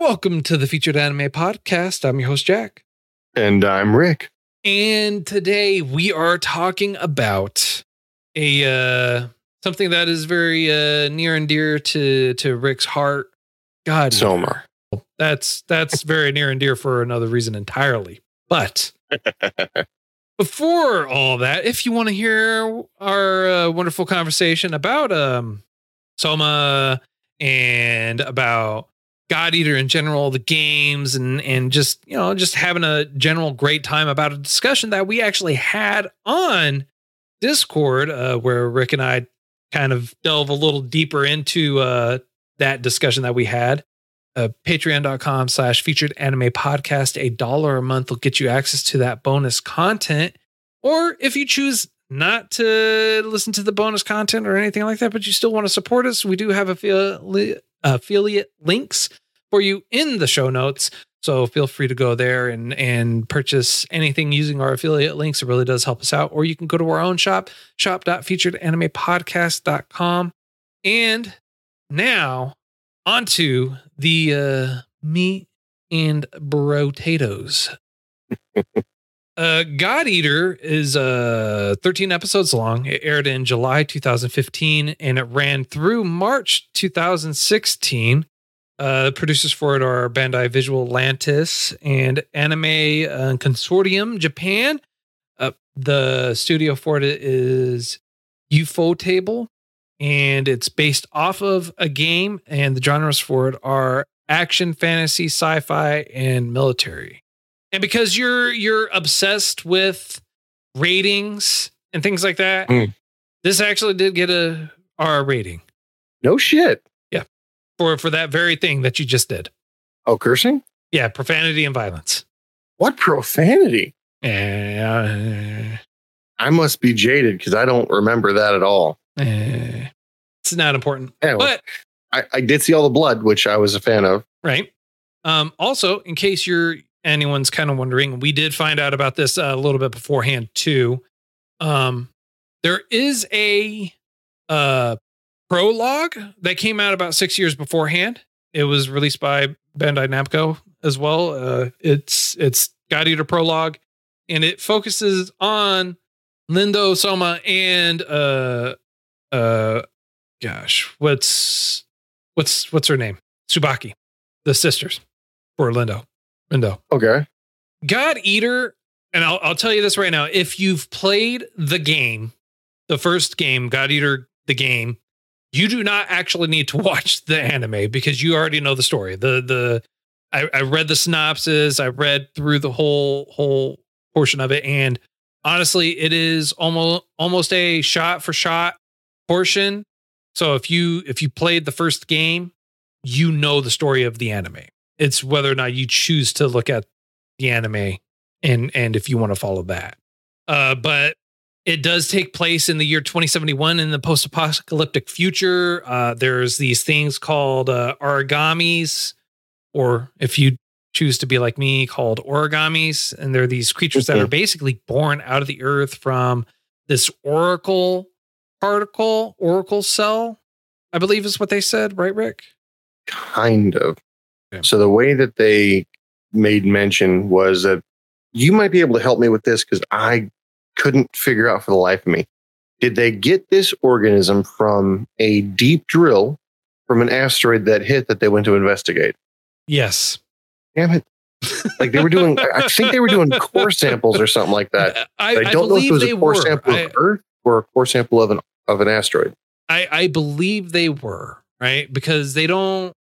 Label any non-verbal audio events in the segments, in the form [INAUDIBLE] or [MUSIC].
Welcome to the Featured Anime Podcast. I'm your host, Jack. And I'm Rick. And today we are talking about a uh something that is very uh near and dear to to Rick's heart. God Soma. That's that's very near and dear for another reason entirely. But [LAUGHS] before all that, if you want to hear our uh, wonderful conversation about um Soma and about God Eater in general, the games, and and just you know just having a general great time about a discussion that we actually had on Discord, uh, where Rick and I kind of delve a little deeper into uh, that discussion that we had. Uh, Patreon.com slash featured anime podcast. A dollar a month will get you access to that bonus content. Or if you choose not to listen to the bonus content or anything like that, but you still want to support us, we do have affiliate affiliate links for you in the show notes. So feel free to go there and and purchase anything using our affiliate links. It really does help us out. Or you can go to our own shop, shop.featuredanimepodcast.com. And now onto the uh, meat and potatoes. [LAUGHS] Uh, God Eater is uh 13 episodes long. It aired in July 2015 and it ran through March 2016. Uh, producers for it are Bandai Visual Lantis and Anime uh, Consortium Japan. Uh, the studio for it is ufotable and it's based off of a game. And the genres for it are action, fantasy, sci-fi, and military and because you're you're obsessed with ratings and things like that Mm. this actually did get a r rating No shit. Yeah, for for that very thing that you just did Oh, cursing? yeah profanity and violence What profanity? Eh, I must be jaded because I don't remember that at all. eh, it's not important Anyway, but I, I did see all the blood, which I was a fan of. right um also in case you're anyone's kind of wondering we did find out about this uh, a little bit beforehand too. Um there is a uh prologue that came out about six years beforehand. It was released by bandai namco as well. Uh it's it's god eater prologue and it focuses on Lindow soma and uh uh gosh what's what's what's her name? Tsubaki the sisters for Lindow Lindow Okay. God Eater, and I'll, I'll tell you this right now. If you've played the game, the first game, God Eater, the game, you do not actually need to [LAUGHS] watch the anime because you already know the story. The the I, I read the synopsis, I read through the whole whole portion of it, and honestly, it is almost almost a shot for shot portion. So if you if you played the first game, you know the story of the anime. It's whether or not you choose to look at the anime and and if you want to follow that. Uh, but it does take place in the year 2071 in the post-apocalyptic future. Uh, there's these things called uh, Aragamis, or if you choose to be like me, called origamis, and they're these creatures that are basically born out of the earth from this oracle particle, oracle cell. I believe is what they said, right, Rick? Kind of. So the way that they made mention was that you might be able to help me with this because I couldn't figure out for the life of me. Did they get this organism from a deep drill from an asteroid that hit that they went to investigate? Yes. Damn it. Like they were doing, I think they were doing core samples or something like that. [LAUGHS] I, I, I don't know if it was a core were. sample I- of Earth or a core sample of an of an asteroid. I, I believe they were right because they don't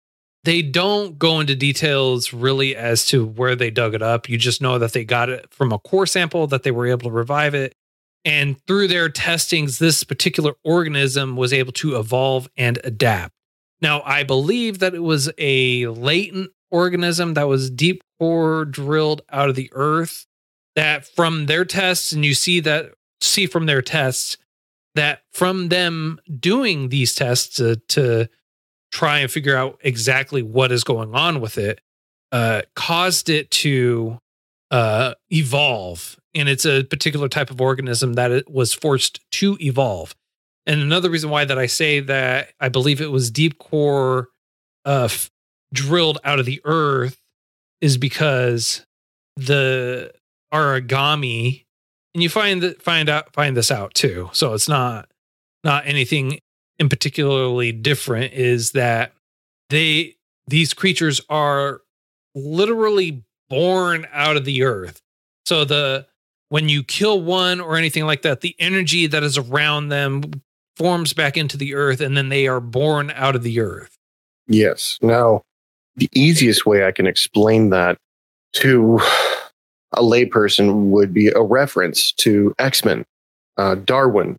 they don't go into details really as to where they dug it up. You just know that they got it from a core sample that they were able to revive it, and through their testings, this particular organism was able to evolve and adapt. Now, I believe that it was a latent organism that was deep core drilled out of the earth. That from their tests, and you see that see from their tests that from them doing these tests to, to try and figure out exactly what is going on with it, uh, caused it to uh, evolve. And it's a particular type of organism that it was forced to evolve. And another reason why that I say that I believe it was deep core uh, f- drilled out of the earth is because the origami, and you find that find out find this out too. So it's not not anything in particularly different. Is that they these creatures are literally born out of the earth. So the when you kill one or anything like that, the energy that is around them forms back into the earth and then they are born out of the earth. Yes. Now, the easiest way I can explain that to a layperson would be a reference to X Men, uh, Darwin,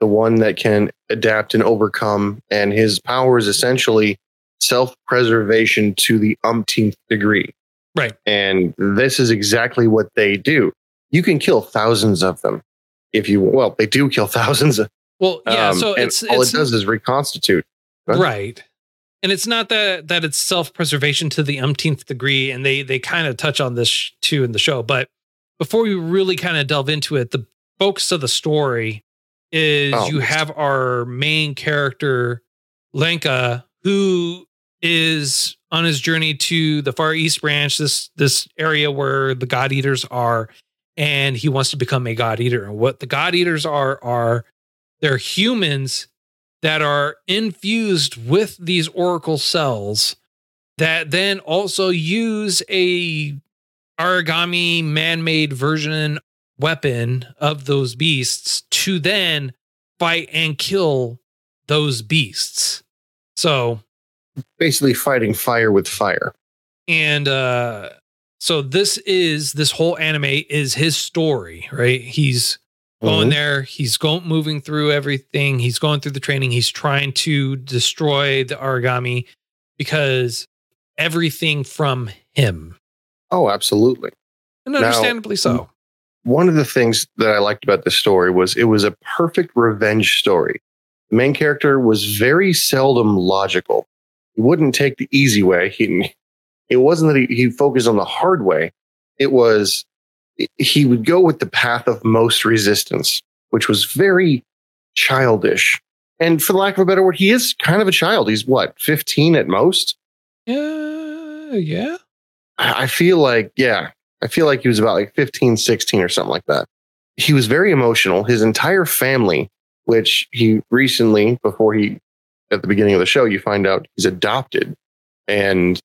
the one that can adapt and overcome, and his power is essentially self preservation to the umpteenth degree. Right. And this is exactly what they do. You can kill thousands of them if you, well, they do kill [LAUGHS] thousands. Of, Well, yeah. um, so it's, all it's it does is reconstitute. Huh? right. And it's not that that it's self preservation to the umpteenth degree, and they they kind of touch on this sh- too in the show. But before we really kind of delve into it, the focus of the story is Oh, you have our main character Lenka, who is on his journey to the Far East Branch, this this area where the God Eaters are, and he wants to become a God Eater. And what the God Eaters are are they're humans that are infused with these oracle cells that then also use a origami man-made version weapon of those beasts to then fight and kill those beasts. So, Basically, fighting fire with fire. and uh so this is this whole anime is his story, right? He's going Mhm. there, he's going moving through everything, he's going through the training, he's trying to destroy the origami because everything from him. Oh, absolutely. And Now- understandably so. One of the things that I liked about this story was it was a perfect revenge story. The main character was very seldom logical. He wouldn't take the easy way. He, it wasn't that he, he focused on the hard way. It was he would go with the path of most resistance, which was very childish. And for lack of a better word, he is kind of a child. He's what, 15 at most? Yeah, yeah. I I feel like, yeah, I feel like he was about like 15, 16 or something like that. He was very emotional. His entire family, which he recently, before he, at the beginning of the show, you find out he's adopted and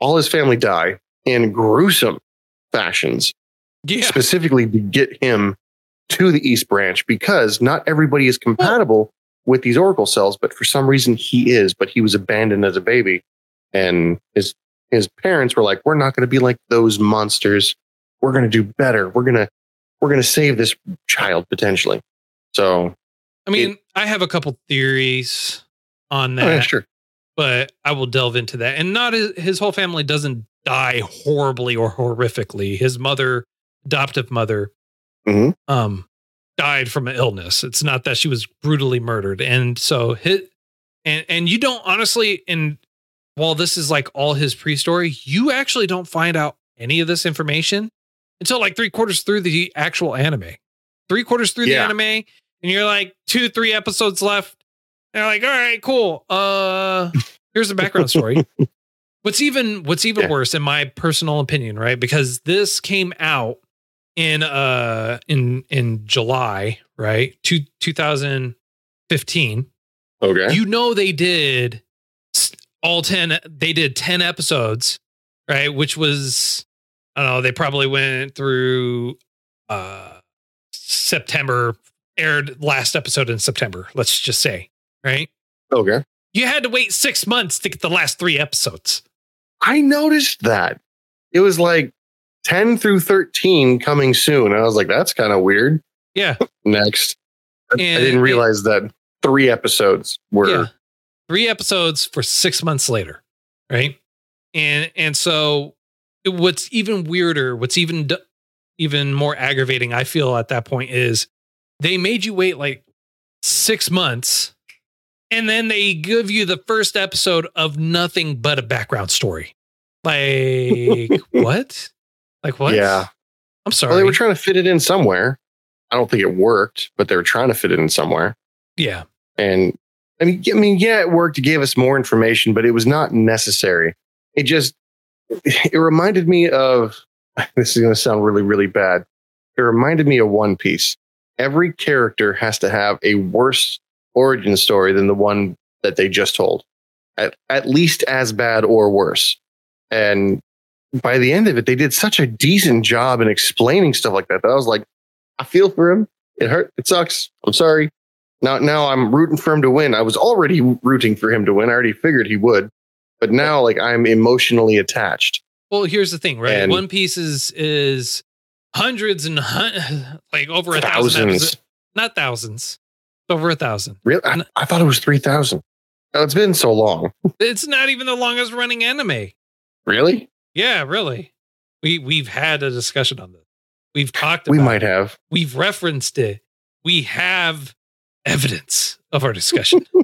all his family die in gruesome fashions, Yeah. specifically to get him to the East Branch because not everybody is compatible with these Oracle cells, but for some reason he is, but he was abandoned as a baby. And his his parents were like, We're not gonna be like those monsters. We're gonna do better. We're gonna we're gonna save this child potentially. So I mean, I have a couple theories on oh, that. yeah, sure. but I will delve into that. And not his, his whole family doesn't die horribly or horrifically. His mother, adoptive mother, Mhm. um, died from an illness. It's not that she was brutally murdered. And so his, and and you don't honestly, and while this is like all his pre-story, you actually don't find out any of this information until like three quarters through the actual anime. Three quarters through Yeah. the anime, and you're like two, three episodes left. And you're like, all right, cool. Uh [LAUGHS] here's the background story. what's even what's even Yeah. worse, in my personal opinion, right? Because this came out in uh in in July, right? Two, 2015 Okay. you know they did all 10 they did 10 episodes right which was i don't know they probably went through uh september aired last episode in september let's just say right okay. you had to wait six months to get the last three episodes I noticed that. It was like 10 through 13 coming soon. I was like, that's kind of weird. yeah [LAUGHS] Next. I- I didn't realize that three episodes were yeah three episodes for six months later, right? And and so what's even weirder, what's even even more aggravating, I feel at that point is they made you wait like six months, and then they give you the first episode of nothing but a background story. Like [LAUGHS] what? Like what? Yeah. I'm sorry. Well, they were trying to fit it in somewhere. I don't think it worked, but they were trying to fit it in somewhere. yeah. And I mean, I mean, yeah, it worked. It gave us more information, but it was not necessary. It just, [LAUGHS] it reminded me of, [LAUGHS] this is going to sound really, really bad. It reminded me of One Piece. Every character has to have a worse origin story than the one that they just told, at, at least as bad or worse. And by the end of it, they did such a decent job in explaining stuff like that that I was like, I feel for him. It hurt. It sucks. I'm sorry. Now, now I'm rooting for him to win. I was already rooting for him to win. I already figured he would, but now like I'm emotionally attached. Well, here's the thing, right? And- One Piece is is hundreds and hun- [LAUGHS] like over a thousand Thousands. Not thousands. Over a thousand. Really? I, I thought it was 3,000. Oh, it's been so long. It's not even the longest running anime. Really? Yeah, really. We we've had a discussion on this. We've talked about it. We might it. have. We've referenced it. We have evidence of our discussion. [LAUGHS]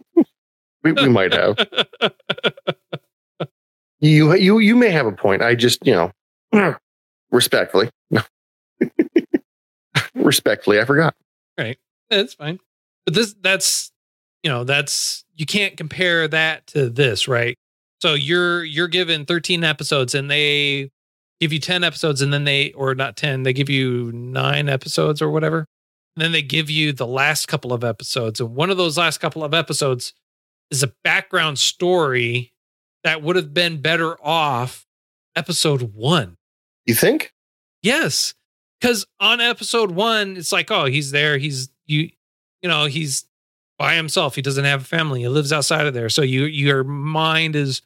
We, we might have. [LAUGHS] You, you, you may have a point. I just, you know, [CLEARS THROAT] respectfully, [LAUGHS] respectfully, I forgot. Right, that's fine. But this that's you know, that's you can't compare that to this, right? So you're you're given 13 episodes and they give you 10 episodes and then they or not 10, they give you 9 episodes or whatever. And then they give you the last couple of episodes and one of those last couple of episodes is a background story that would have been better off episode 1. You think? Yes. Cause on episode one, it's like, oh, he's there. He's you, you know, he's by himself. He doesn't have a family. He lives outside of there. So you your mind is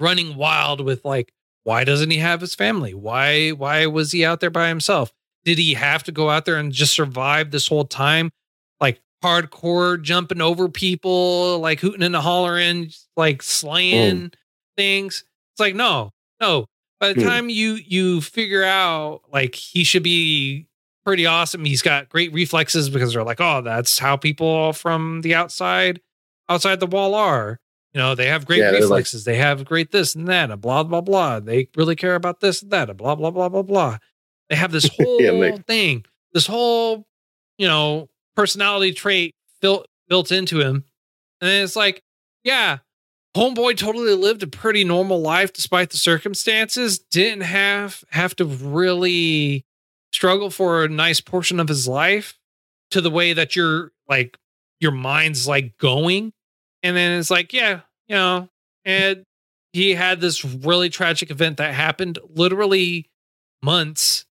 running wild with like, why doesn't he have his family? Why why was he out there by himself? Did he have to go out there and just survive this whole time? Like hardcore jumping over people, like hooting and hollering, like slaying mm. Things. It's like, no, no, by the Hmm. time you you figure out like he should be pretty awesome he's got great reflexes because they're like oh that's how people from the outside outside the wall are you know they have great Yeah, they're like- reflexes they have great this and that and blah blah blah they really care about this and that and blah blah blah blah blah they have this whole [LAUGHS] Yeah, they- thing this whole you know personality trait built built into him and it's like yeah homeboy totally lived a pretty normal life despite the circumstances. Didn't have have to really struggle for a nice portion of his life to the way that you're like your mind's like going. And then it's like yeah you know and he had this really tragic event that happened literally months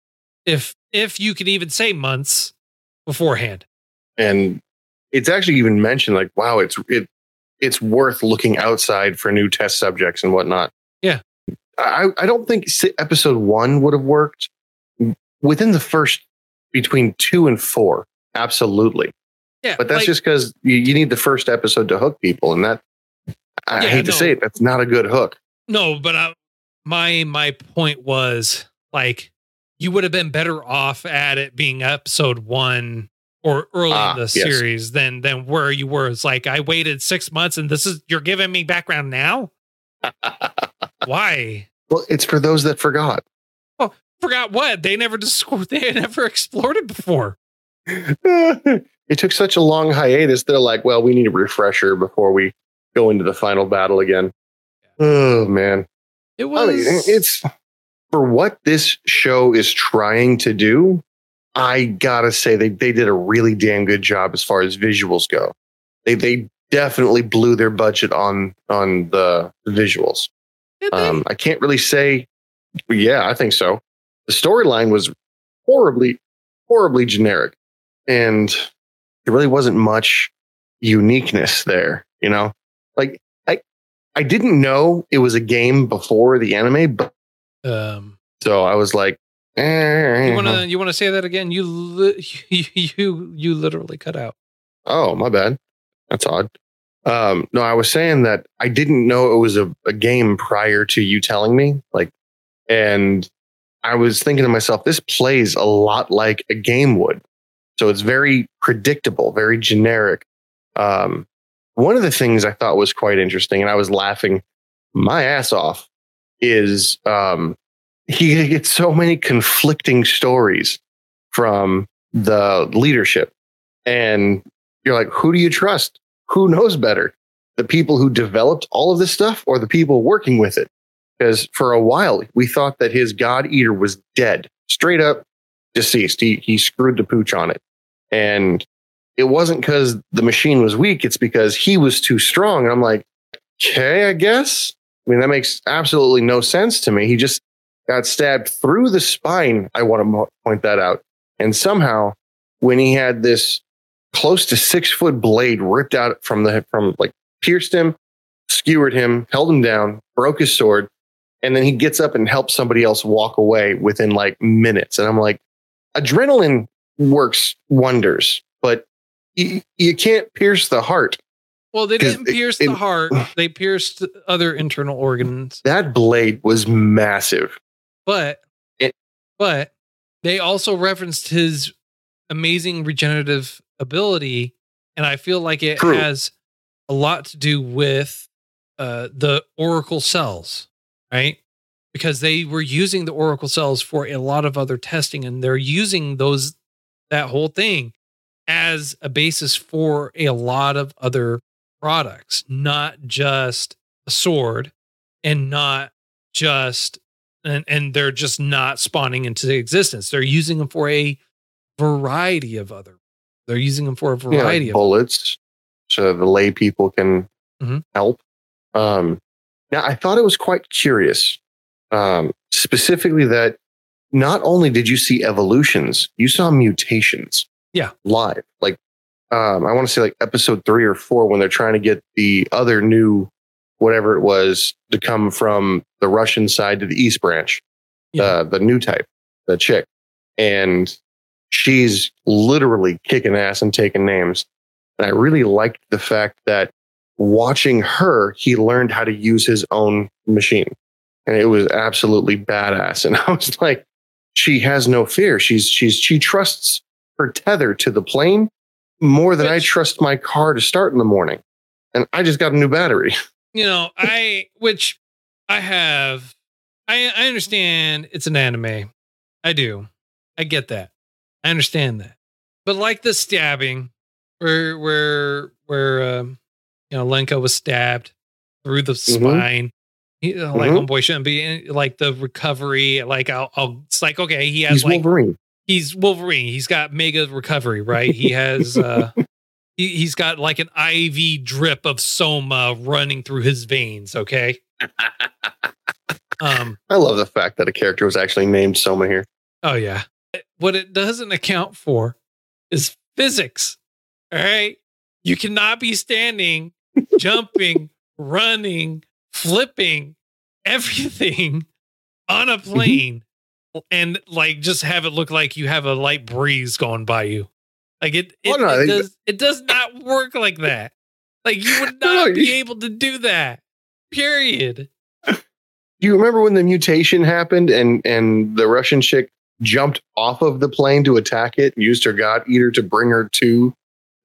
if if you could even say months beforehand. And it's actually even mentioned like, wow, it's it it's worth looking outside for new test subjects and whatnot. Yeah. I I don't think episode one would have worked within the first between two and four. Absolutely. yeah But that's like- just because you, you need the first episode to hook people, and that I Yeah, hate to say it, that's not a good hook. No, but uh, my my point was like you would have been better off at it being episode one or early Ah, in the yes. series than than where you were. It's like I waited six months and this is you're giving me background now. [LAUGHS] Why? well, it's for those that forgot. Oh, forgot what they never [LAUGHS] discovered. They had never explored it before. [LAUGHS] it took such a long hiatus. They're like, well, we need a refresher before we go into the final battle again. Oh man, It I was. mean, it's for what this show is trying to do. I gotta say they they did a really damn good job as far as visuals go. They they definitely blew their budget on on the visuals. Um, I can't really say. Yeah, I think so. The storyline was horribly, horribly generic, and there really wasn't much uniqueness there. You know, like I, I didn't know it was a game before the anime, but um, so I was like, you want to [LAUGHS] you want to say that again? You li- [LAUGHS] you you you literally cut out. oh my bad, that's odd. Um, no, I was saying that I didn't know it was a, a game prior to you telling me. Like, and I was thinking to myself, this plays a lot like a game would. So it's very predictable, very generic. Um, one of the things I thought was quite interesting, and I was laughing my ass off, is um, he gets so many conflicting stories from the leadership. And you're like, who do you trust? Who knows better? The people who developed all of this stuff or the people working with it? Because for a while, we thought that his God Eater was dead, straight up deceased. He, he screwed the pooch on it. And it wasn't because the machine was weak, it's because he was too strong. And I'm like, okay, I guess. I mean, that makes absolutely no sense to me. He just got stabbed through the spine. I want to point that out. And somehow, when he had this close to six foot blade ripped out from the from like pierced him, skewered him, held him down, broke his sword, and then he gets up and helps somebody else walk away within like minutes. And I'm like, adrenaline works wonders, but you, you can't pierce the heart. Well, they didn't pierce it- the heart. They pierced other internal organs. That blade was massive. But It- but they also referenced his amazing regenerative ability, and I feel like it True. has a lot to do with uh, the oracle cells, right? Because they were using the oracle cells for a lot of other testing, and they're using those that whole thing as a basis for a lot of other products, not just a sword and not just and and they're just not spawning into existence. They're using them for a variety of other. They're using them for a you know, like variety of bullets so the lay people can Mhm. help. Um, now, I thought it was quite curious, um, specifically that not only did you see evolutions, you saw mutations. Yeah. live. Like, um, I want to say like episode three or four when they're trying to get the other new, whatever it was, to come from the Russian side to the East Branch, Yeah. the the new type, the chick, and she's literally kicking ass and taking names. And I really liked the fact that watching her, he learned how to use his own machine. And it was absolutely badass. [LAUGHS] And I was like, she has no fear. She's she's she trusts her tether to the plane more than I trust my car to start in the morning. And I just got a new battery. [LAUGHS] you know, I which I have I I understand it's an anime. I do. I get that. I understand that. But like the stabbing where where where um you know Lenka was stabbed through the Mhm. spine. He, uh, like Mhm. homeboy shouldn't be in, like the recovery. Like I'll, I'll it's like okay, he has He's like Wolverine. he's Wolverine. He's got mega recovery, right? He has uh [LAUGHS] he, he's got like an IV drip of soma running through his veins, okay? [LAUGHS] um I love the fact that a character was actually named Soma here. oh yeah. What it doesn't account for is physics. All right? You cannot be standing, [LAUGHS] jumping, running, flipping, everything on a Mm-hmm. plane and like just have it look like you have a light breeze going by you. Like it it, Oh, no, it does it does not work like that. Like you would [LAUGHS] not no, be able to do that. Period. Do you remember when the mutation happened and and the Russian chick jumped off of the plane to attack it, used her God Eater to bring her to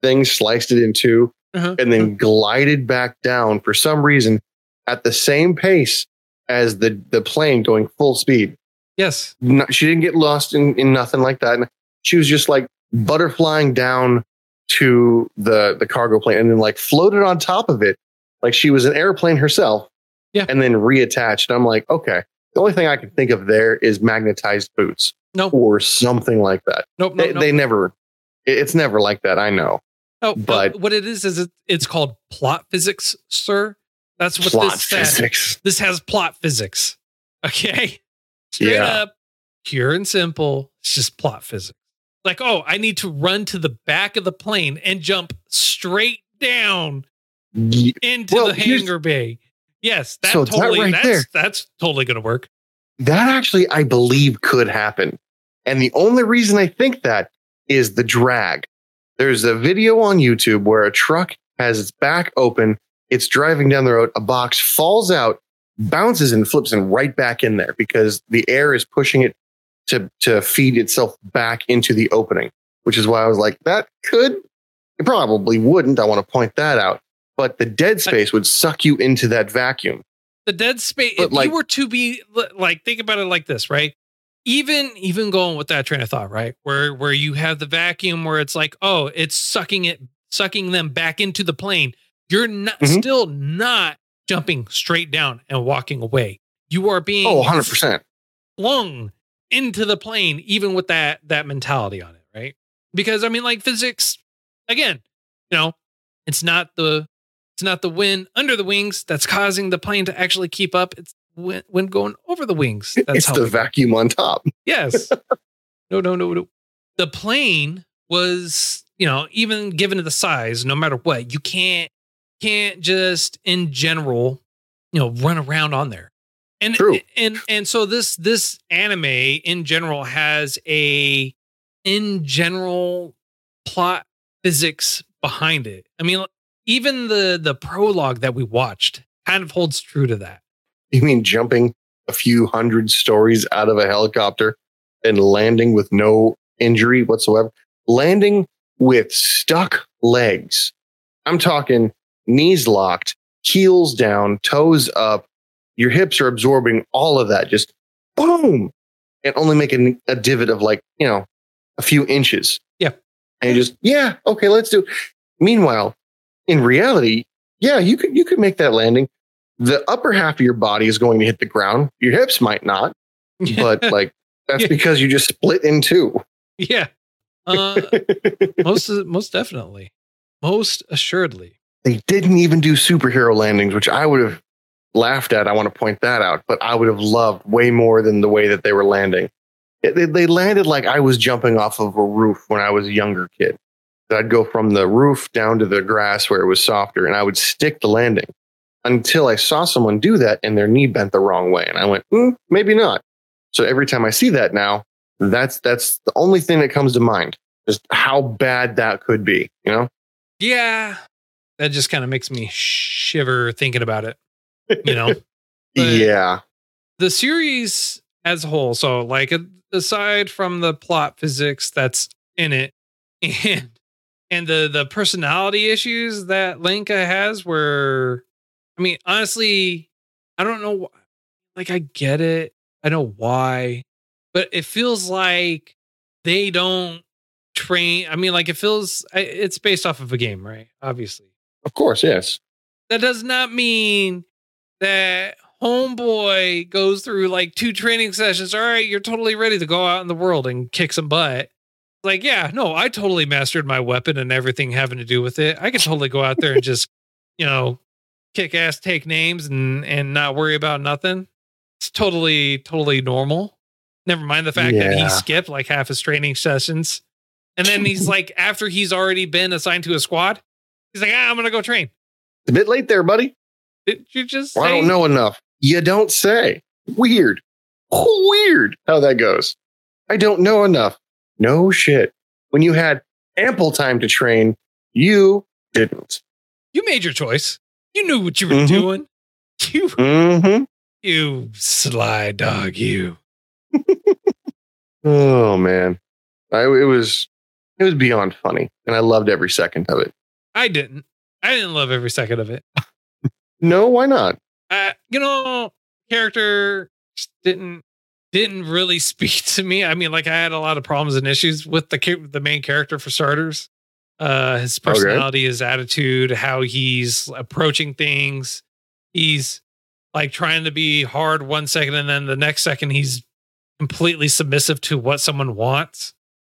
things, sliced it in two, Uh-huh. and then glided back down for some reason at the same pace as the the plane going full speed. Yes. She didn't get lost in, in nothing like that. She was just like butterflying down to the the cargo plane and then like floated on top of it like she was an airplane herself. Yeah. And then reattached. And I'm like, okay. The only thing I can think of there is magnetized boots Nope. or something like that. Nope. they, Nope. they never. It's never like that. I know. No, no, but- what it is is it, it's called plot physics, sir. That's what Plot this says. physics. This has plot physics. [LAUGHS] Okay. Straight Yeah. up, pure and simple. It's just plot physics. Like, oh, I need to run to the back of the plane and jump straight down into Well, the hangar bay. Yes, that So that right that's there- that's totally gonna work. That actually, I believe, could happen. And the only reason I think that is the drag. There's a video on YouTube where a truck has its back open. It's driving down the road. A box falls out, bounces and flips and right back in there because the air is pushing it to to feed itself back into the opening. Which is why I was like, that could, it probably wouldn't. I want to point that out. But the dead space would suck you into that vacuum. The dead space. But, If like- you were to be like, think about it like this, right? Even even going with that train of thought, right? Where where you have the vacuum, where it's like, oh, it's sucking it, sucking them back into the plane. You're not Mhm. still not jumping straight down and walking away. You are being Oh, 100%. flung into the plane, even with that that mentality on it, right? Because I mean, like physics, again, you know, it's not the it's not the wind under the wings that's causing the plane to actually keep up. It's when, wind going over the wings. [LAUGHS] That's it's the vacuum on top. Yes. [LAUGHS] no, no, no, no. The plane was, you know, even given the size, no matter what, you can't can't just in general, you know, run around on there. And True. and and so this this anime in general has a in general plot physics behind it. I mean, even the the prologue that we watched kind of holds true to that. You mean jumping a few hundred stories out of a helicopter and landing with no injury whatsoever? Landing with stuck legs. I'm talking knees locked, heels down, toes up. Your hips are absorbing all of that. Just boom. And only making a divot of like, you know, a few inches. Yeah. And you just, yeah, okay, let's do. it. Meanwhile, in reality, yeah, you could you could make that landing. The upper half of your body is going to hit the ground. Your hips might not, [LAUGHS] but like that's Yeah. because you just split in two. yeah. Uh, [LAUGHS] most most definitely most assuredly they didn't even do superhero landings, which I would have laughed at. I want to point that out, but I would have loved way more than the way that they were landing. It- They, they landed like I was jumping off of a roof when I was a younger kid. I'd go from the roof down to the grass where it was softer, and I would stick the landing until I saw someone do that and their knee bent the wrong way, and I went, "Hmm, maybe not. So every time I see that now, that's that's the only thing that comes to mind, just how bad that could be. You know? yeah that just kind of makes me shiver thinking about it you know [LAUGHS] But- yeah. the series as a whole so like aside from the plot physics that's in it [LAUGHS] and and the the personality issues that Lenka has where I mean honestly I don't know like I get it I know why but it feels like they don't train I mean like it feels it's based off of a game right obviously Of course, yes. that does not mean that homeboy goes through like two training sessions. All right, you're totally ready to go out in the world and kick some butt. Like, yeah, no, I totally mastered my weapon and everything having to do with it. I could totally go out there and just, [LAUGHS] you know, kick ass, take names and and not worry about nothing. It's totally, totally normal. Never mind the fact that he skipped like half his training sessions. And then he's like, after he's already been assigned to a squad, he's like, ah, I'm gonna go train. It's a bit late there, buddy. Did you just Well, I don't know enough. You don't say. Weird. Weird how that goes. I don't know enough. No shit. When you had ample time to train, you didn't. You made your choice. You knew what you were Mhm. doing. [LAUGHS] You, Mm-hmm. you sly dog, you. [LAUGHS] Oh man, I, it was it was beyond funny, and I loved every second of it. I didn't. I didn't love every second of it. [LAUGHS] No, why not? Uh, you know, character didn't didn't really [LAUGHS] speak to me. I mean, like I had a lot of problems and issues with the the main character for starters. Uh, his Okay. personality, his attitude, how he's approaching things. He's like trying to be hard one second, and then the next second he's completely submissive to what someone wants.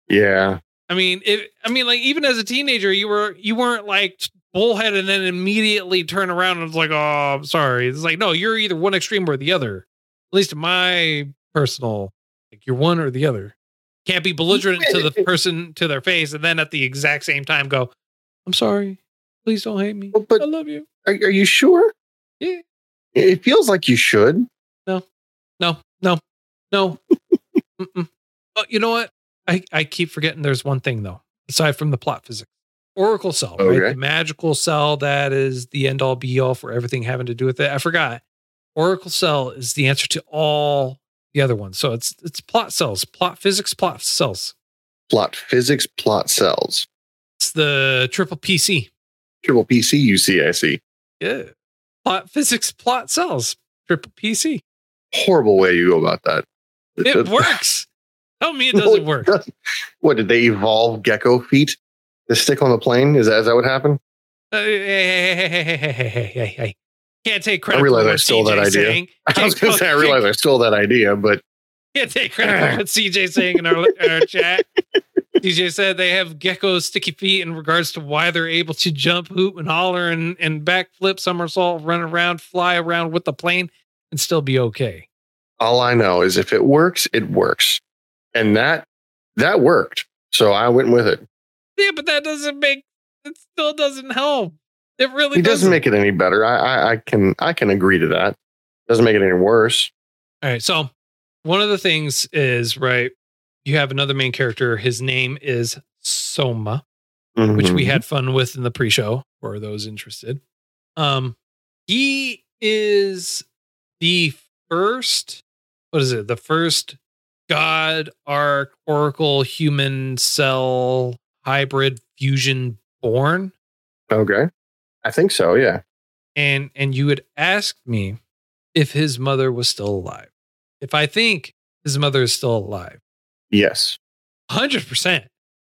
Yeah, I mean, it, I mean, like even as a teenager, you were you weren't like bullheaded and then immediately turn around and it's like, "Oh, I'm sorry." It's like, no, you're either one extreme or the other. At least in my personal, like you're one or the other. Can't be belligerent to the person to their face and then at the exact same time go, "I'm sorry. Please don't hate me. But- I love you." are, are you sure? Yeah. It feels like you should. No, no, no. Mm-mm. Oh, you know what? I I keep forgetting. There's one thing though, aside from the plot physics. Oracle cell, right? The magical cell that is the end all be all for everything having to do with it. I forgot. Oracle cell is the answer to all the other ones. So it's it's plot cells, plot physics, plot cells. Plot physics, plot cells. It's the triple PC. Triple PC UC, I see. Yeah. Plot physics, plot cells, triple PC. Horrible way you go about that. It [LAUGHS] works. Tell me it doesn't work. What did they evolve gecko feet the stick on the plane? Is that, is that what happened? Uh, hey, hey, hey, can't take credit. I realize I stole CJ that idea. Saying. I was going to say I realize I stole that idea, but can't take credit for what CJ saying in our, in our chat. DJ said they have gecko sticky feet in regards to why they're able to jump, hoop, and holler, and and backflip, somersault, run around, fly around with the plane, and still be okay. All I know is if it works, it works, and that that worked. So I went with it. Yeah, but that doesn't make it still doesn't help. It really It doesn't make it any better. I, I I can I can agree to that. Doesn't make it any worse. All right. So one of the things is right. You have another main character. His name is Soma, which we had fun with in the pre-show for those interested. Um, he is the first. What is it? The first God Arc Oracle human cell hybrid fusion born. okay. I think so. Yeah. and and you had asked me if his mother was still alive. If I think his mother is still alive, Yes. hundred percent.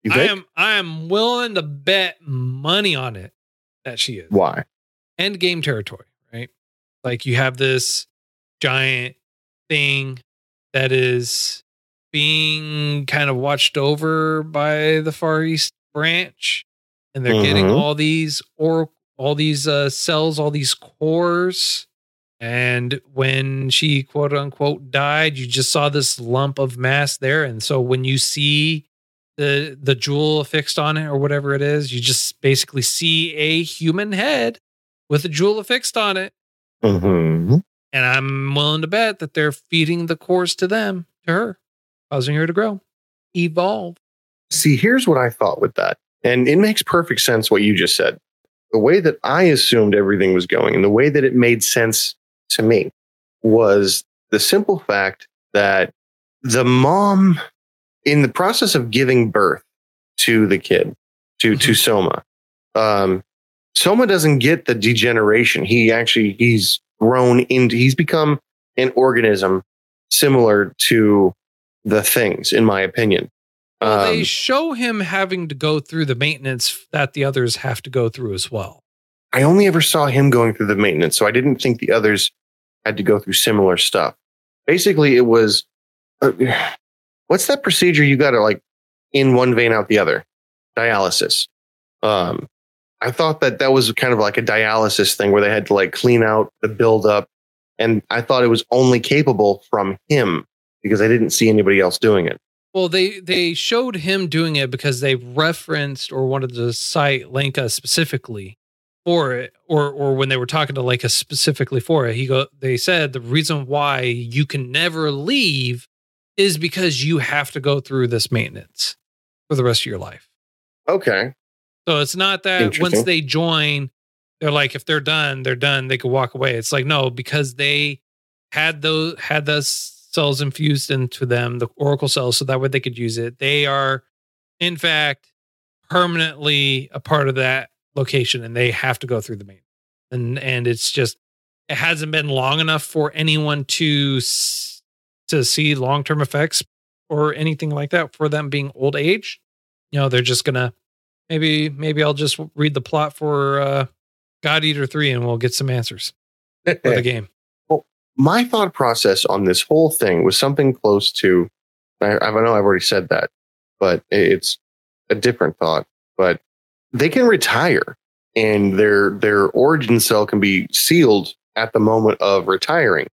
You I am I am willing to bet money on it that she is. Why? End game territory, right? Like you have this giant thing that is being kind of watched over by the Far East branch, and they're getting Mhm. all these or all these uh, cells, all these cores. And when she quote unquote died, you just saw this lump of mass there. And so when you see the the jewel affixed on it or whatever it is, you just basically see a human head with a jewel affixed on it. hmm And I'm willing to bet that they're feeding the cores to them, to her, causing her to grow, evolve. See, here's what I thought with that, and it makes perfect sense what you just said. The way that I assumed everything was going, and the way that it made sense to me, was the simple fact that the mom, in the process of giving birth to the kid, to to Soma, um, Soma doesn't get the degeneration. He actually he's grown into he's become an organism similar to the things, in my opinion. Well, they Um, show him having to go through the maintenance that the others have to go through as well. I only ever saw him going through the maintenance, so I didn't think the others had to go through similar stuff. Basically, it was uh, [SIGHS] what's that procedure you got to like in one vein out the other? Dialysis. Um, I thought that that was kind of like a dialysis thing where they had to like clean out the buildup, and I thought it was only capable from him because I didn't see anybody else doing it. Well, they they showed him doing it because they referenced or wanted to cite Lenka specifically for it, or or when they were talking to Lenka specifically for it. He go they said the reason why you can never leave is because you have to go through this maintenance for the rest of your life. Okay, So it's not that once they join, they're like, if they're done, they're done. They could walk away. It's like no, because they had those had those cells infused into them, the oracle cells, so that way they could use it. They are, in fact, permanently a part of that location, and they have to go through the main. And and it's just it hasn't been long enough for anyone to to see long term effects or anything like that for them being old age. You know, they're just gonna maybe maybe I'll just read the plot for uh God Eater 3 and we'll get some answers for the [LAUGHS] game. My thought process on this whole thing was something close to I, I know I've already said that, but it's a different thought. But they can retire and their their origin cell can be sealed at the moment of retiring,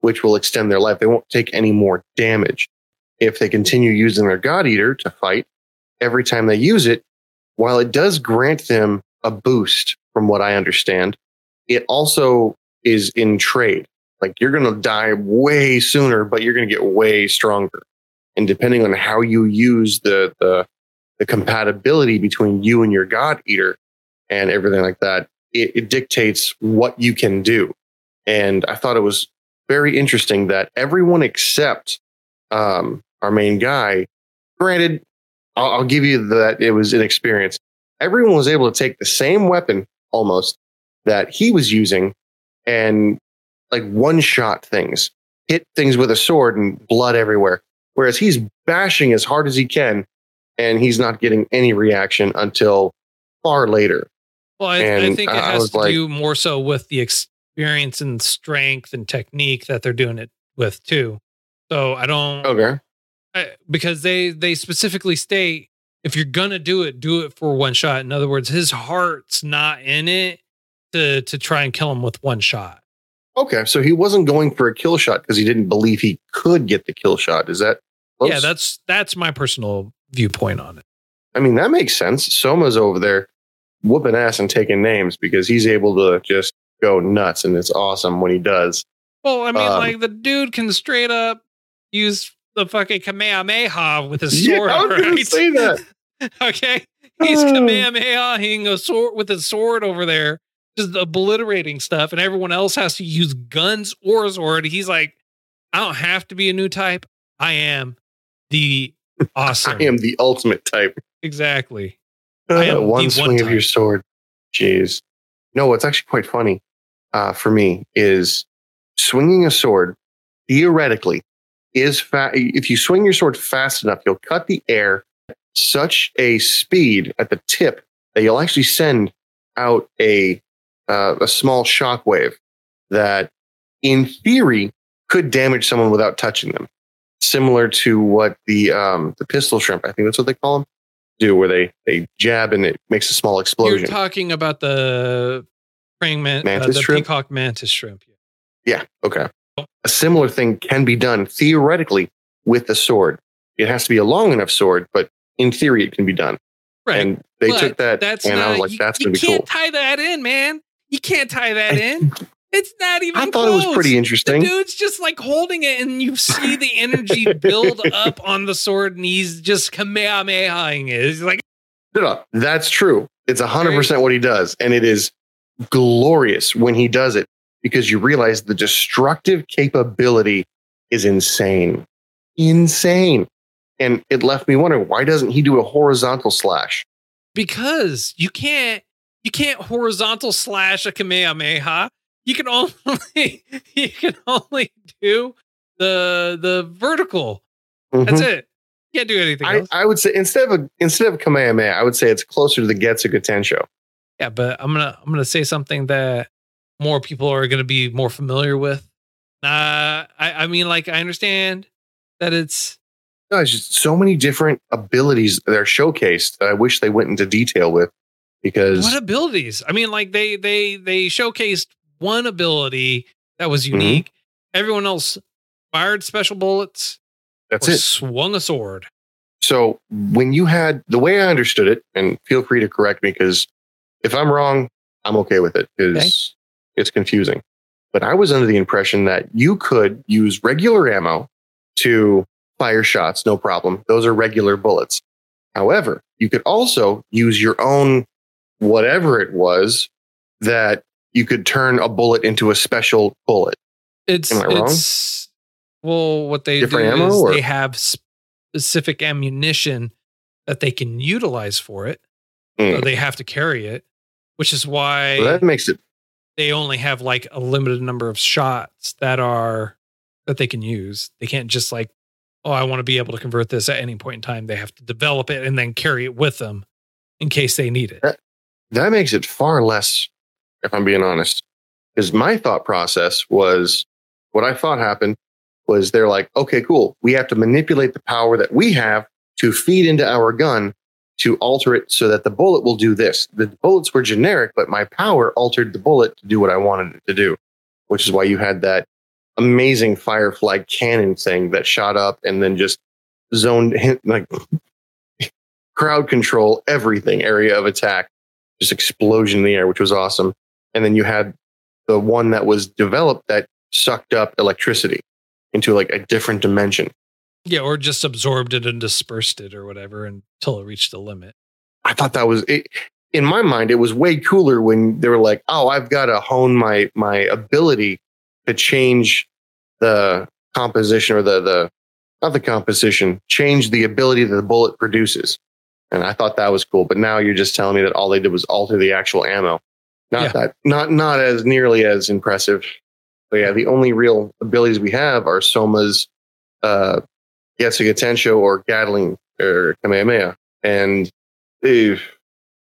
which will extend their life. They won't take any more damage. If they continue using their God Eater to fight, every time they use it, while it does grant them a boost, from what I understand, it also is in trade. Like you're going to die way sooner, but you're going to get way stronger. And depending on how you use the, the, the compatibility between you and your God Eater and everything like that, it, it dictates what you can do. And I thought it was very interesting that everyone except um, our main guy, granted, I'll, I'll give you that it was an experience. Everyone was able to take the same weapon almost that he was using and like one shot things, hit things with a sword and blood everywhere. Whereas he's bashing as hard as he can and he's not getting any reaction until far later. Well, I, I think it has to like- do more so with the experience and strength and technique that they're doing it with too. So I don't Okay. I- because they they specifically state if you're gonna do it, do it for one shot. In other words, his heart's not in it to to try and kill him with one shot. Okay. So he wasn't going for a kill shot because he didn't believe he could get the kill shot. Is that close? Yeah, that's that's my personal viewpoint on it. I mean, that makes sense. Soma's over there whooping ass and taking names because he's able to just go nuts and it's awesome when he does. Well, I mean, Um, like the dude can straight up use the fucking Kamehameha with his Yeah, sword. I was gonna right? say that. [LAUGHS] okay. He's. [SIGHS] Kamehameha hitting a sword with his sword over there, just obliterating stuff, and everyone else has to use guns or sword. He's like, I don't have to be a new type. I am the [LAUGHS] awesome. I am the ultimate type. exactly. I am Uh, one one swing of your sword. Jeez. No, what's actually quite funny uh, for me is swinging a sword theoretically is fa- if you swing your sword fast enough, you'll cut the air at such a speed at the tip that you'll actually send out a uh, a small shock wave that, in theory, could damage someone without touching them. Similar to what the um, the pistol shrimp, I think that's what they call them, do, where they they jab and it makes a small explosion. You're talking about the praying man, uh, Mantis the shrimp? peacock mantis shrimp. Yeah. Okay. A similar thing can be done theoretically with the sword. It has to be a long enough sword, but in theory, it can be done. Right. And they But took that, That's and not, I was like, you, "That's gonna be cool." You can't tie that in, man. You can't tie that in. It's not even. I thought it was close. pretty The interesting. dude's just like holding it, and you see the energy [LAUGHS] build up on the sword, and he's just kamehamehaing it. He's like, No, no, that's true. It's hundred percent what he does, and it is glorious when he does it because you realize the destructive capability is insane, insane. And it left me wondering why doesn't he do a horizontal slash? because you can't, you can't horizontal slash a kamehameha. You can only, [LAUGHS] you can only do the the vertical. That's Mhm. it. You can't do anything I, else. I would say instead of a, instead of Kamehameha, I would say it's closer to the Getsuga Tensho. Yeah, but I'm gonna I'm gonna say something that more people are gonna be more familiar with. Uh, I I mean, like I understand that it's No, it's just so many different abilities that are showcased that I wish they went into detail with because what abilities. I mean, like they they they showcased one ability that was Mhm. unique. Everyone else fired special bullets that's it. swung a sword. So when you had the way I understood it, and feel free to correct me because if I'm wrong, I'm okay with it because it's confusing. But I was under the impression that you could use regular ammo to fire shots, no problem. Those are regular bullets. However, you could also use your own whatever it was that you could turn a bullet into a special bullet. It's Am I wrong? it's well, what they Different do is or- they have specific ammunition that they can utilize for it. Hmm. So they have to carry it, which is why So that makes it they only have like a limited number of shots that are that they can use. They can't just like, oh, I want to be able to convert this at any point in time. They have to develop it and then carry it with them in case they need it. that makes it far less, if I'm being honest. Because my thought process was what I thought happened was they're like, okay, cool. We have to manipulate the power that we have to feed into our gun to alter it so that the bullet will do this. The bullets were generic, but my power altered the bullet to do what I wanted it to do, which is why you had that amazing Firefly cannon thing that shot up and then just zoned like [LAUGHS] crowd control everything area of attack just explosion in the air, which was awesome. And then you had the one that was developed that sucked up electricity into like a different dimension. Yeah, or just absorbed it and dispersed it or whatever until it reached the limit. I thought that was it, in my mind. It was way cooler when they were like, "Oh, I've got to hone my my ability to change the composition or the the not the composition, change the ability that the bullet produces." And I thought that was cool. But now you're just telling me that all they did was alter the actual ammo. Not Yeah. that not not as nearly as impressive. But yeah, the only real abilities we have are Soma's uh Getsuga Tensho or Gatling or Kamehameha. And eh,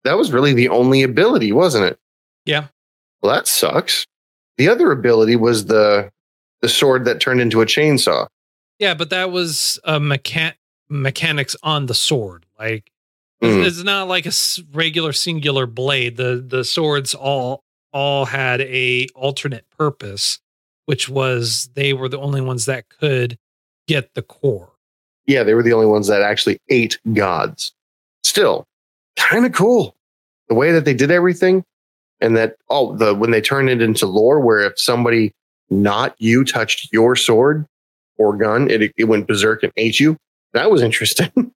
that was really the only ability, wasn't it? Yeah. Well, that sucks. The other ability was the the sword that turned into a chainsaw. Yeah, but that was a mechan- mechanics on the sword. Like Mm. it's not like a regular singular blade. The the swords all all had a alternate purpose, which was they were the only ones that could get the core. Yeah, they were the only ones that actually ate gods. Still, kind of cool. The way that they did everything and that oh the when they turned it into lore where if somebody not you touched your sword or gun, it it went berserk and ate you. That was interesting. [LAUGHS]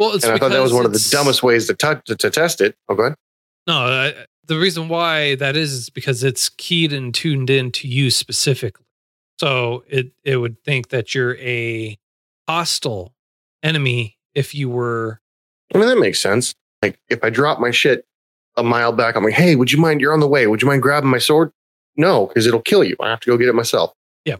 and Well, it's I thought that was one of the dumbest ways to, touch to, to test it. Oh, go ahead. No, uh, the reason why that is is because it's keyed and tuned in to you specifically. So it it would think that you're a hostile enemy if you were I mean, that makes sense. Like if I drop my shit a mile back, I'm like, hey, would you mind? You're on the way. Would you mind grabbing my sword? No, because it'll kill you. I have to go get it myself. Yeah.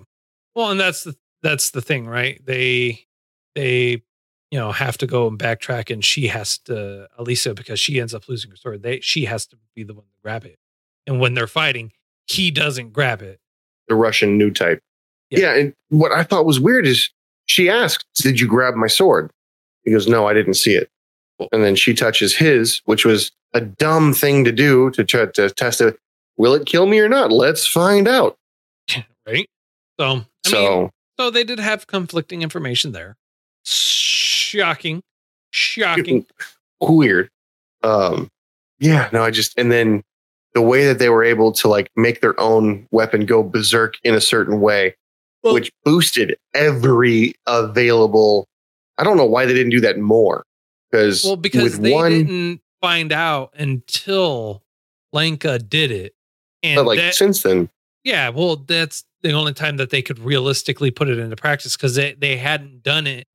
Well, and that's the that's the thing, right? They they you know have to go and backtrack, and she has to Alisa because she ends up losing her sword. They she has to be the one to grab it, and when they're fighting, he doesn't grab it. The Russian new type. Yeah. Yeah. and what I thought was weird is she asked, Did you grab my sword? He goes, No, I didn't see it. And then she touches his, which was a dumb thing to do to try to test it. Will it kill me or not? Let's find out. [LAUGHS] right? So I mean, so So they did have conflicting information there. Shocking. Shocking. weird. Um, yeah, no, I just and then the way that they were able to like make their own weapon go berserk in a certain way, Well- which boosted every available. I don't know why they didn't do that more because Well, because with they one, didn't find out until Lenka did it. And but like that- since then, yeah, well, that's the only time that they could realistically put it into practice because they, they hadn't done it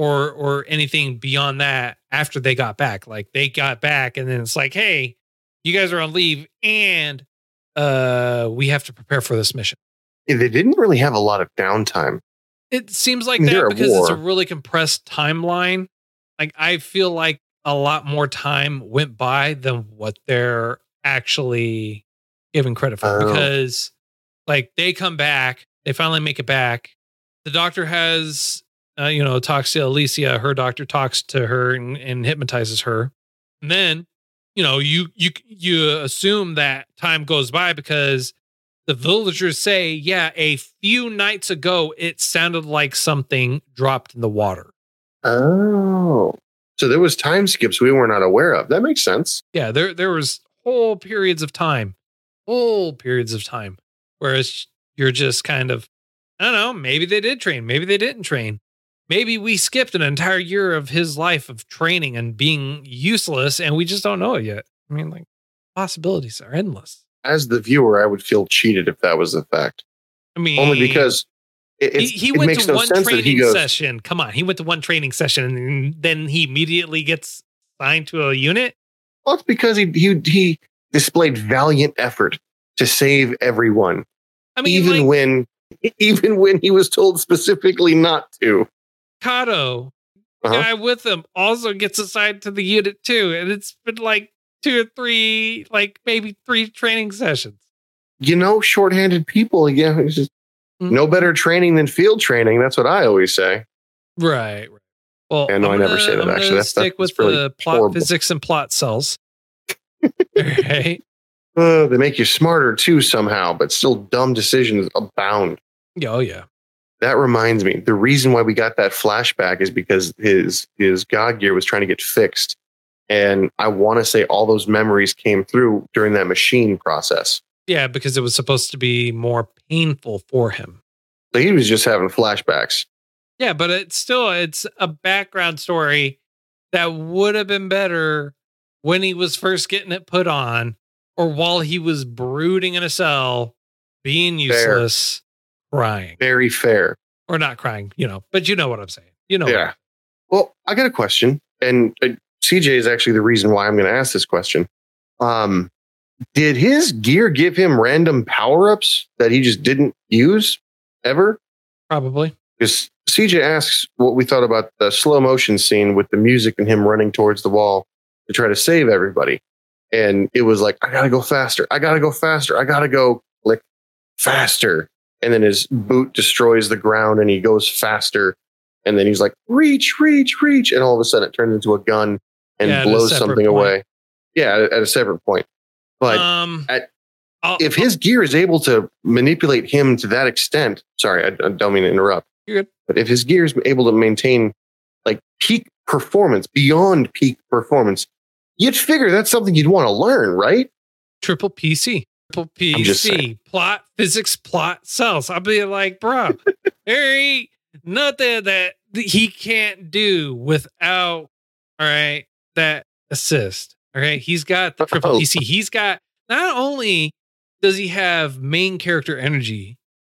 or or anything beyond that after they got back. Like they got back and then it's like, hey, you guys are on leave and uh we have to prepare for this mission. they didn't really have a lot of downtime. It seems like They're that at because it's a really compressed timeline. Like I feel like a lot more time went by than what they're actually given credit for Oh. because like they come back, they finally make it back. The doctor has uh, you know, talks to Alicia, her doctor talks to her and, and hypnotizes her. And then, you know, you you you assume that time goes by because the villagers say, yeah, a few nights ago, it sounded like something dropped in the water. Oh, so there was time skips we were not aware of. That makes sense. Yeah, there there was whole periods of time, whole periods of time, whereas you're just kind of, I don't know, maybe they did train, maybe they didn't train. Maybe we skipped an entire year of his life of training and being useless, and we just don't know it yet. I mean, like possibilities are endless. As the viewer, I would feel cheated if that was the fact. I mean, Only because it, he, he went to no one sense that he training goes. session. Come on, he went to one training session and then he immediately gets signed to a unit. Well, it's because he he he displayed valiant effort to save everyone, I mean, even like when [LAUGHS] even when he was told specifically not to. Kato, Uh-huh. guy with him, also gets assigned to the unit too, and it's been like two or three, like maybe three training sessions. You know, shorthanded people. Yeah, it's just Mm. no better training than field training. That's what I always say. Right. right. Well, Yeah, no, I'm I never gonna- say that, I'm actually. That's- that's stick with really the plot horrible. physics and plot cells. [LAUGHS] right. Uh, they make you smarter too somehow, but still dumb decisions abound. Yeah, Oh yeah. That reminds me, the reason why we got that flashback is because his his God gear was trying to get fixed, and I want to say all those memories came through during that machine process. Yeah, because it was supposed to be more painful for him. So he was just having flashbacks. Yeah, but it's still it's a background story that would have been better when he was first getting it put on or while he was brooding in a cell, being useless, crying. Very fair. Or not crying, you know, but you know what I'm saying. You know. Yeah. Well, I got a question, and uh, CJ is actually the reason why I'm going to ask this question. Um, did his gear give him random power ups that he just didn't use ever? Probably. Because CJ asks what we thought about the slow motion scene with the music and him running towards the wall to try to save everybody. And it was like, I gotta go faster. I gotta go faster. I gotta go like faster. And then his boot destroys the ground and he goes faster. And then he's like, reach, reach, reach. And all of a sudden it turns into a gun and Yeah, blows something point. away. Yeah, at, a separate point. But um at- if his gear is able to manipulate him to that extent, sorry, I, I don't mean to interrupt. You're good. But if his gear is able to maintain like peak performance beyond peak performance, you'd figure that's something you'd want to learn, right? triple PC. PC. Plot, physics, plot, cells. I'll be like, bro, there ain't nothing that he can't do without, all right, that assist. All right. He's got the triple Oh. PC. He's got not only does he have main character energy,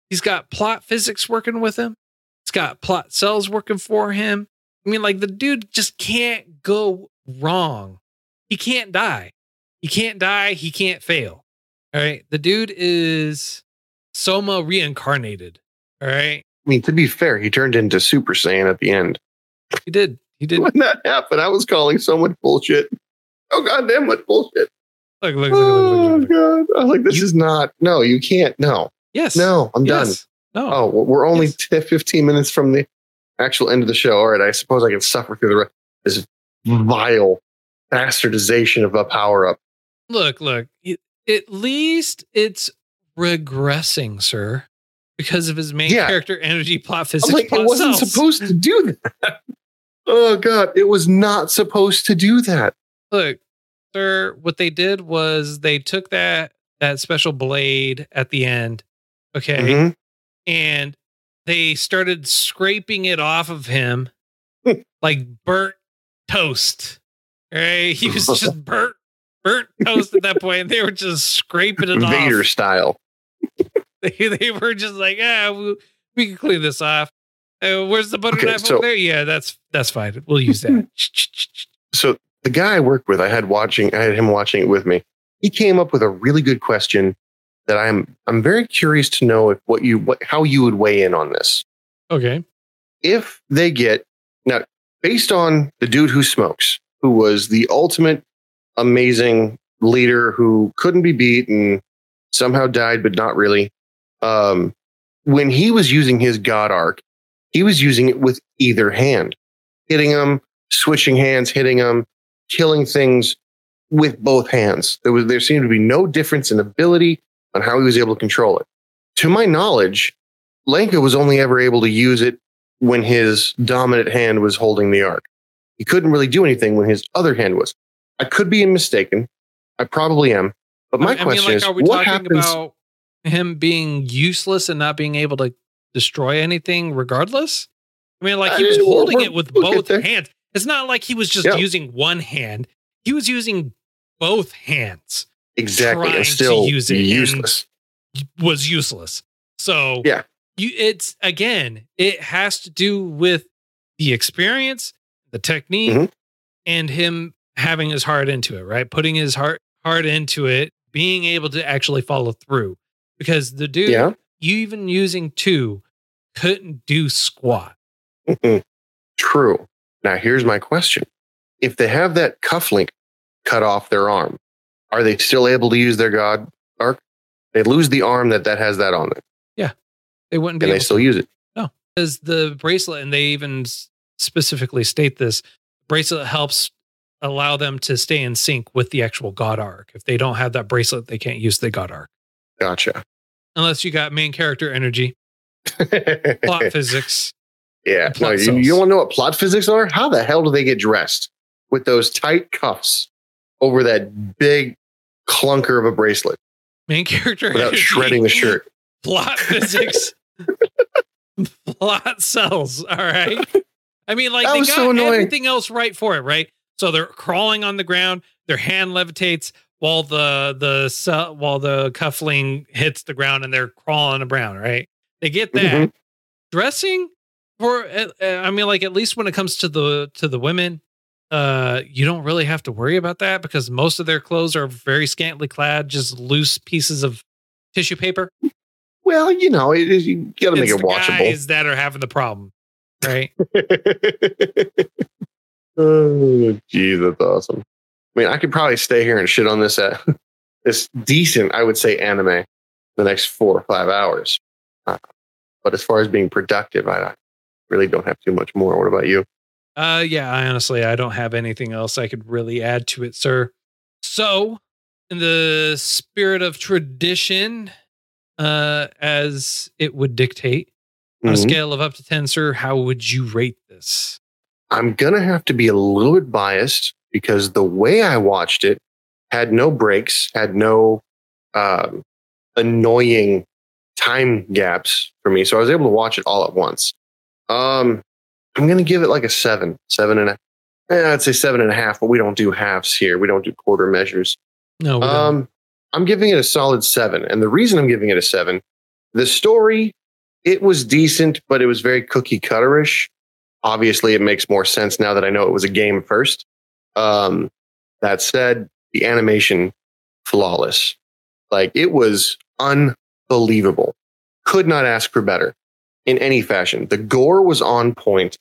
he's got plot physics working with him. He's got plot cells working for him. I mean, like the dude just can't go wrong. He can't die. He can't die. He can't fail. All right. The dude is Soma reincarnated. All right. I mean, to be fair, he turned into Super Saiyan at the end. He did. He did. When that happened, I was calling so much bullshit. Oh goddamn what bullshit. Look, look, look, look, look, Oh look, god. I was like, this You- is not no, you can't. No. Yes. No, I'm done. No. Oh, well, we're only Yes. 10, 15 minutes from the actual end of the show. All right, I suppose I can suffer through the rest. This vile bastardization of a power up. Look, look. At least it's regressing, sir, because of his main Yeah. character energy plot I'm physics. like, it wasn't cells. supposed to do that. [LAUGHS] Oh god, it was not supposed to do that. look, sir, what they did was they took that that special blade at the end, okay, Mhm. and they started scraping it off of him like burnt toast. Right? [LAUGHS] He was just [LAUGHS] burnt burnt toast at that point. And they were just scraping it Vader off. style. [LAUGHS] They, they were just like, ah, we, we can clean this off. Uh, where's the butter Okay, knife so- over there? Yeah, that's that's fine. We'll use that. [LAUGHS] So the guy I worked with, I had watching, I had him watching it with me. He came up with a really good question that I'm I'm very curious to know if what you what how you would weigh in on this. okay. if they get now based on the dude who smokes, who was the ultimate amazing leader who couldn't be beat and somehow died, but not really. Um, when he was using his God arc, he was using it with either hand, hitting them, switching hands, hitting them, killing things with both hands. There was there seemed to be no difference in ability on how he was able to control it. To my knowledge, Lenka was only ever able to use it when his dominant hand was holding the arc. He couldn't really do anything when his other hand was. I could be mistaken. I probably am. But my I mean, question like, is, are we what talking happens? about him being useless and not being able to destroy anything regardless? I mean, like he Uh, was we're- holding it with we'll both hands. It's not like he was just Yeah. using one hand. He was using both hands. exactly, and still use it useless. Was useless. So Yeah. you it's again, it has to do with the experience, the technique, Mhm. and him having his heart into it, right? Putting his heart heart into it, being able to actually follow through. Because the dude, Yeah. you even using two, couldn't do squat. Mm-mm. True. Now here's my question: If they have that cufflink cut off their arm, are they still able to use their God arc? They lose the arm that that has that on it. Yeah, they wouldn't be Can they still to. use it? No, because the bracelet, and they even specifically state this bracelet helps allow them to stay in sync with the actual God arc. If they don't have that bracelet, they can't use the God arc. Gotcha. Unless you got main character energy, plot [LAUGHS] physics. Yeah. Plot No, you, you want to know what plot physics are? How the hell do they get dressed with those tight cuffs over that big clunker of a bracelet Main character without energy, shredding the shirt? [LAUGHS] Plot physics. [LAUGHS] plot cells. All right. I mean, like they got so everything else right for it, right? So they're crawling on the ground. Their hand levitates while the the cell, while the cuffling hits the ground, and they're crawling around. Right? They get that Mhm. dressing for. uh, uh, I mean, like at least when it comes to the to the women, uh, you don't really have to worry about that because most of their clothes are very scantily clad, just loose pieces of tissue paper. Well, you know, it is, you got to make it the watchable. guys that are having the problem, right? [LAUGHS] oh, geez, that's awesome. I mean, I could probably stay here and shit on this at [LAUGHS] this decent, I would say, anime the next four or five hours. Uh, but as far as being productive, I, I really don't have too much more. What about you? Uh, yeah, I honestly, I don't have anything else I could really add to it, sir. So, in the spirit of tradition, uh, as it would dictate, on a Mhm. scale of up to 10, sir, how would you rate this? I'm gonna have to be a little bit biased because the way I watched it had no breaks, had no um, annoying time gaps for me, so I was able to watch it all at once. Um, I'm gonna give it like a seven, seven and a. Eh, I'd say seven and a half, but we don't do halves here. We don't do quarter measures. No. Um, I'm giving it a solid seven, and the reason I'm giving it a seven, the story, it was decent, but it was very cookie cutterish. Obviously, it makes more sense now that I know it was a game first. Um, that said, the animation flawless, like it was unbelievable. Could not ask for better in any fashion. The gore was on point.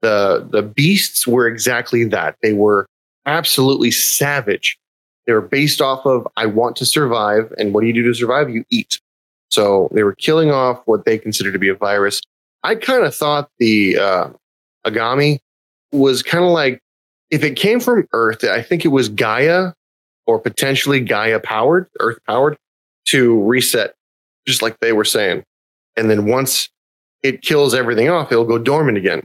the The beasts were exactly that. They were absolutely savage they were based off of I want to survive, and what do you do to survive? You eat. So they were killing off what they considered to be a virus. I kind of thought the uh, Aragami was kind of like if it came from Earth, I think it was Gaia or potentially Gaia powered, Earth powered to reset, just like they were saying. And then once it kills everything off, it'll go dormant again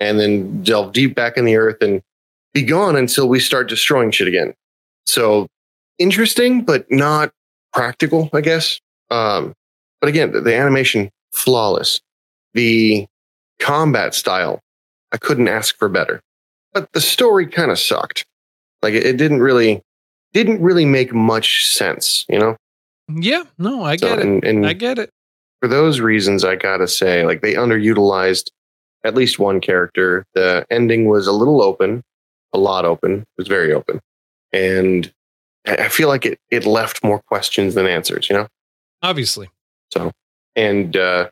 and then delve deep back in the earth and be gone until we start destroying shit again. So interesting, but not practical, I guess. Um, but again, the, the animation flawless. The combat style, I couldn't ask for better. But the story kind of sucked. Like it, it didn't really didn't really make much sense, you know. yeah, no, I So, get it. and, and I get it. for those reasons, I gotta say, like they underutilized at least one character. The ending was a little open, a lot open. It was very open, and I feel like it it left more questions than answers. You know. Obviously. So, and uh,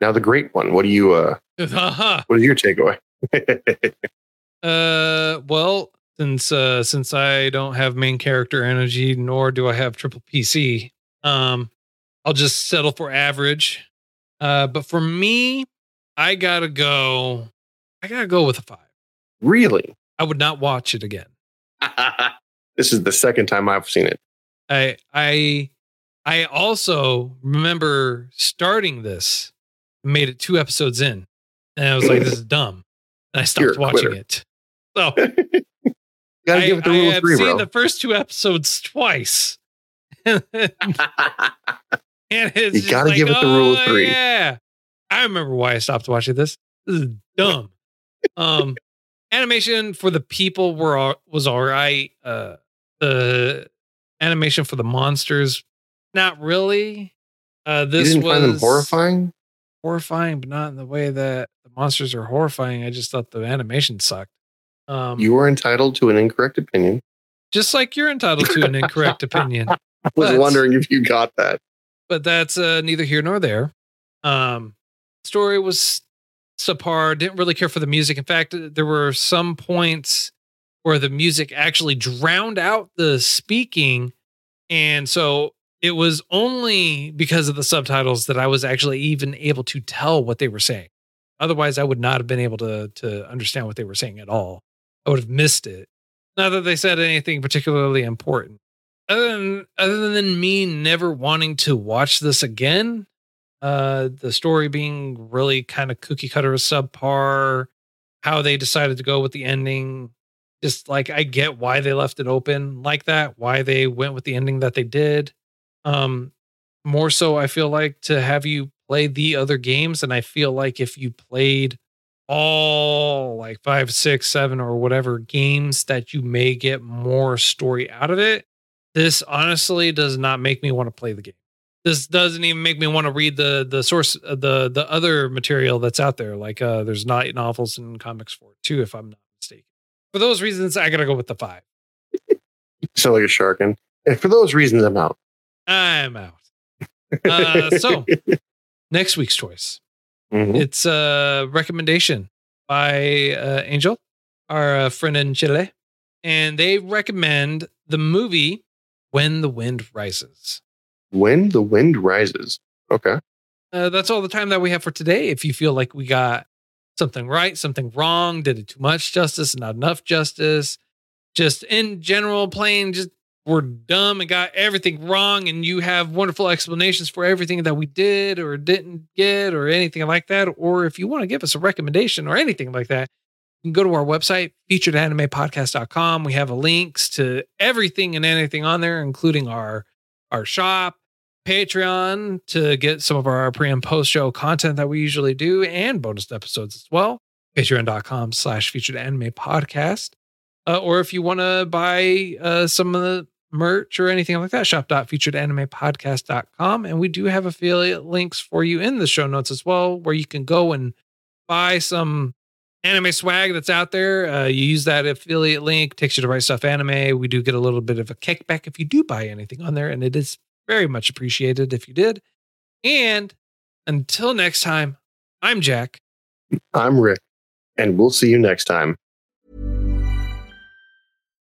now the great one. What do you? Uh, Haha. [LAUGHS] what is your takeaway? [LAUGHS] Uh, well, since uh, since I don't have main character energy, nor do I have triple PC, um, I'll just settle for average. Uh, but for me, I gotta go. I gotta go with a five. really? I would not watch it again. [LAUGHS] this is the second time I've seen it. I I I also remember starting this, made it two episodes in, and I was like, "This is dumb," I stopped watching it. So [LAUGHS] Gotta I, give it the I rule of have three, seen bro. the first two episodes twice. [LAUGHS] and it's You gotta like, give it the rule of "Oh, three." Yeah, I remember why I stopped watching this. This is dumb. um, animation for the people were all, was all right. Uh, the animation for the monsters, not really. Uh, you this didn't was find them horrifying? Horrifying, but not in the way that the monsters are horrifying. I just thought the animation sucked. Um, You were entitled to an incorrect opinion. just like you're entitled to an incorrect opinion. I [LAUGHS] was But- wondering if you got that. but that's uh, neither here nor there. Um, story was subpar. Didn't really care for the music. In fact, there were some points where the music actually drowned out the speaking, and so it was only because of the subtitles that I was actually even able to tell what they were saying. Otherwise, I would not have been able to to understand what they were saying at all. I would have missed it. Not that they said anything particularly important other than other than me never wanting to watch this again, uh, the story being really kind of cookie cutter subpar, how they decided to go with the ending, just like I get why they left it open like that, why they went with the ending that they did. Um, more so, I feel like to have you play the other games. And I feel like if you played all like five, six, seven, or whatever games that you may get more story out of it, this honestly does not make me want to play the game. This doesn't even make me want to read the the source uh, the the other material that's out there. Like uh there's not novels and comics for it too, if I'm not mistaken. For those reasons, I gotta go with the five. [LAUGHS] Sound like a shark. And, and for those reasons, I'm out. I'm out. Uh, so [LAUGHS] next week's choice. Mhm. It's a recommendation by uh, Angel, our uh, friend in Chile, and they recommend the movie When the Wind Rises. When the wind rises. Okay. Uh, that's all the time that we have for today. If you feel like we got something right, something wrong, did it too much justice, not enough justice, just in general, plain, just we're dumb and got everything wrong, and you have wonderful explanations for everything that we did or didn't get or anything like that, or if you want to give us a recommendation or anything like that, you can go to our website, featuredanimepodcast.com. We have links to everything and anything on there, including our our shop, Patreon to get some of our pre and post show content that we usually do and bonus episodes as well. Patreon.com slash featured anime podcast. Uh, or if you want to buy uh, some of the merch or anything like that, shop.featuredanimepodcast.com. And we do have affiliate links for you in the show notes as well, where you can go and buy some anime swag that's out there. Uh, you use that affiliate link, takes you to Right Stuf Anime. We do get a little bit of a kickback if you do buy anything on there, and it is very much appreciated if you did. And until next time, I'm Jack. I'm Rick, and we'll see you next time.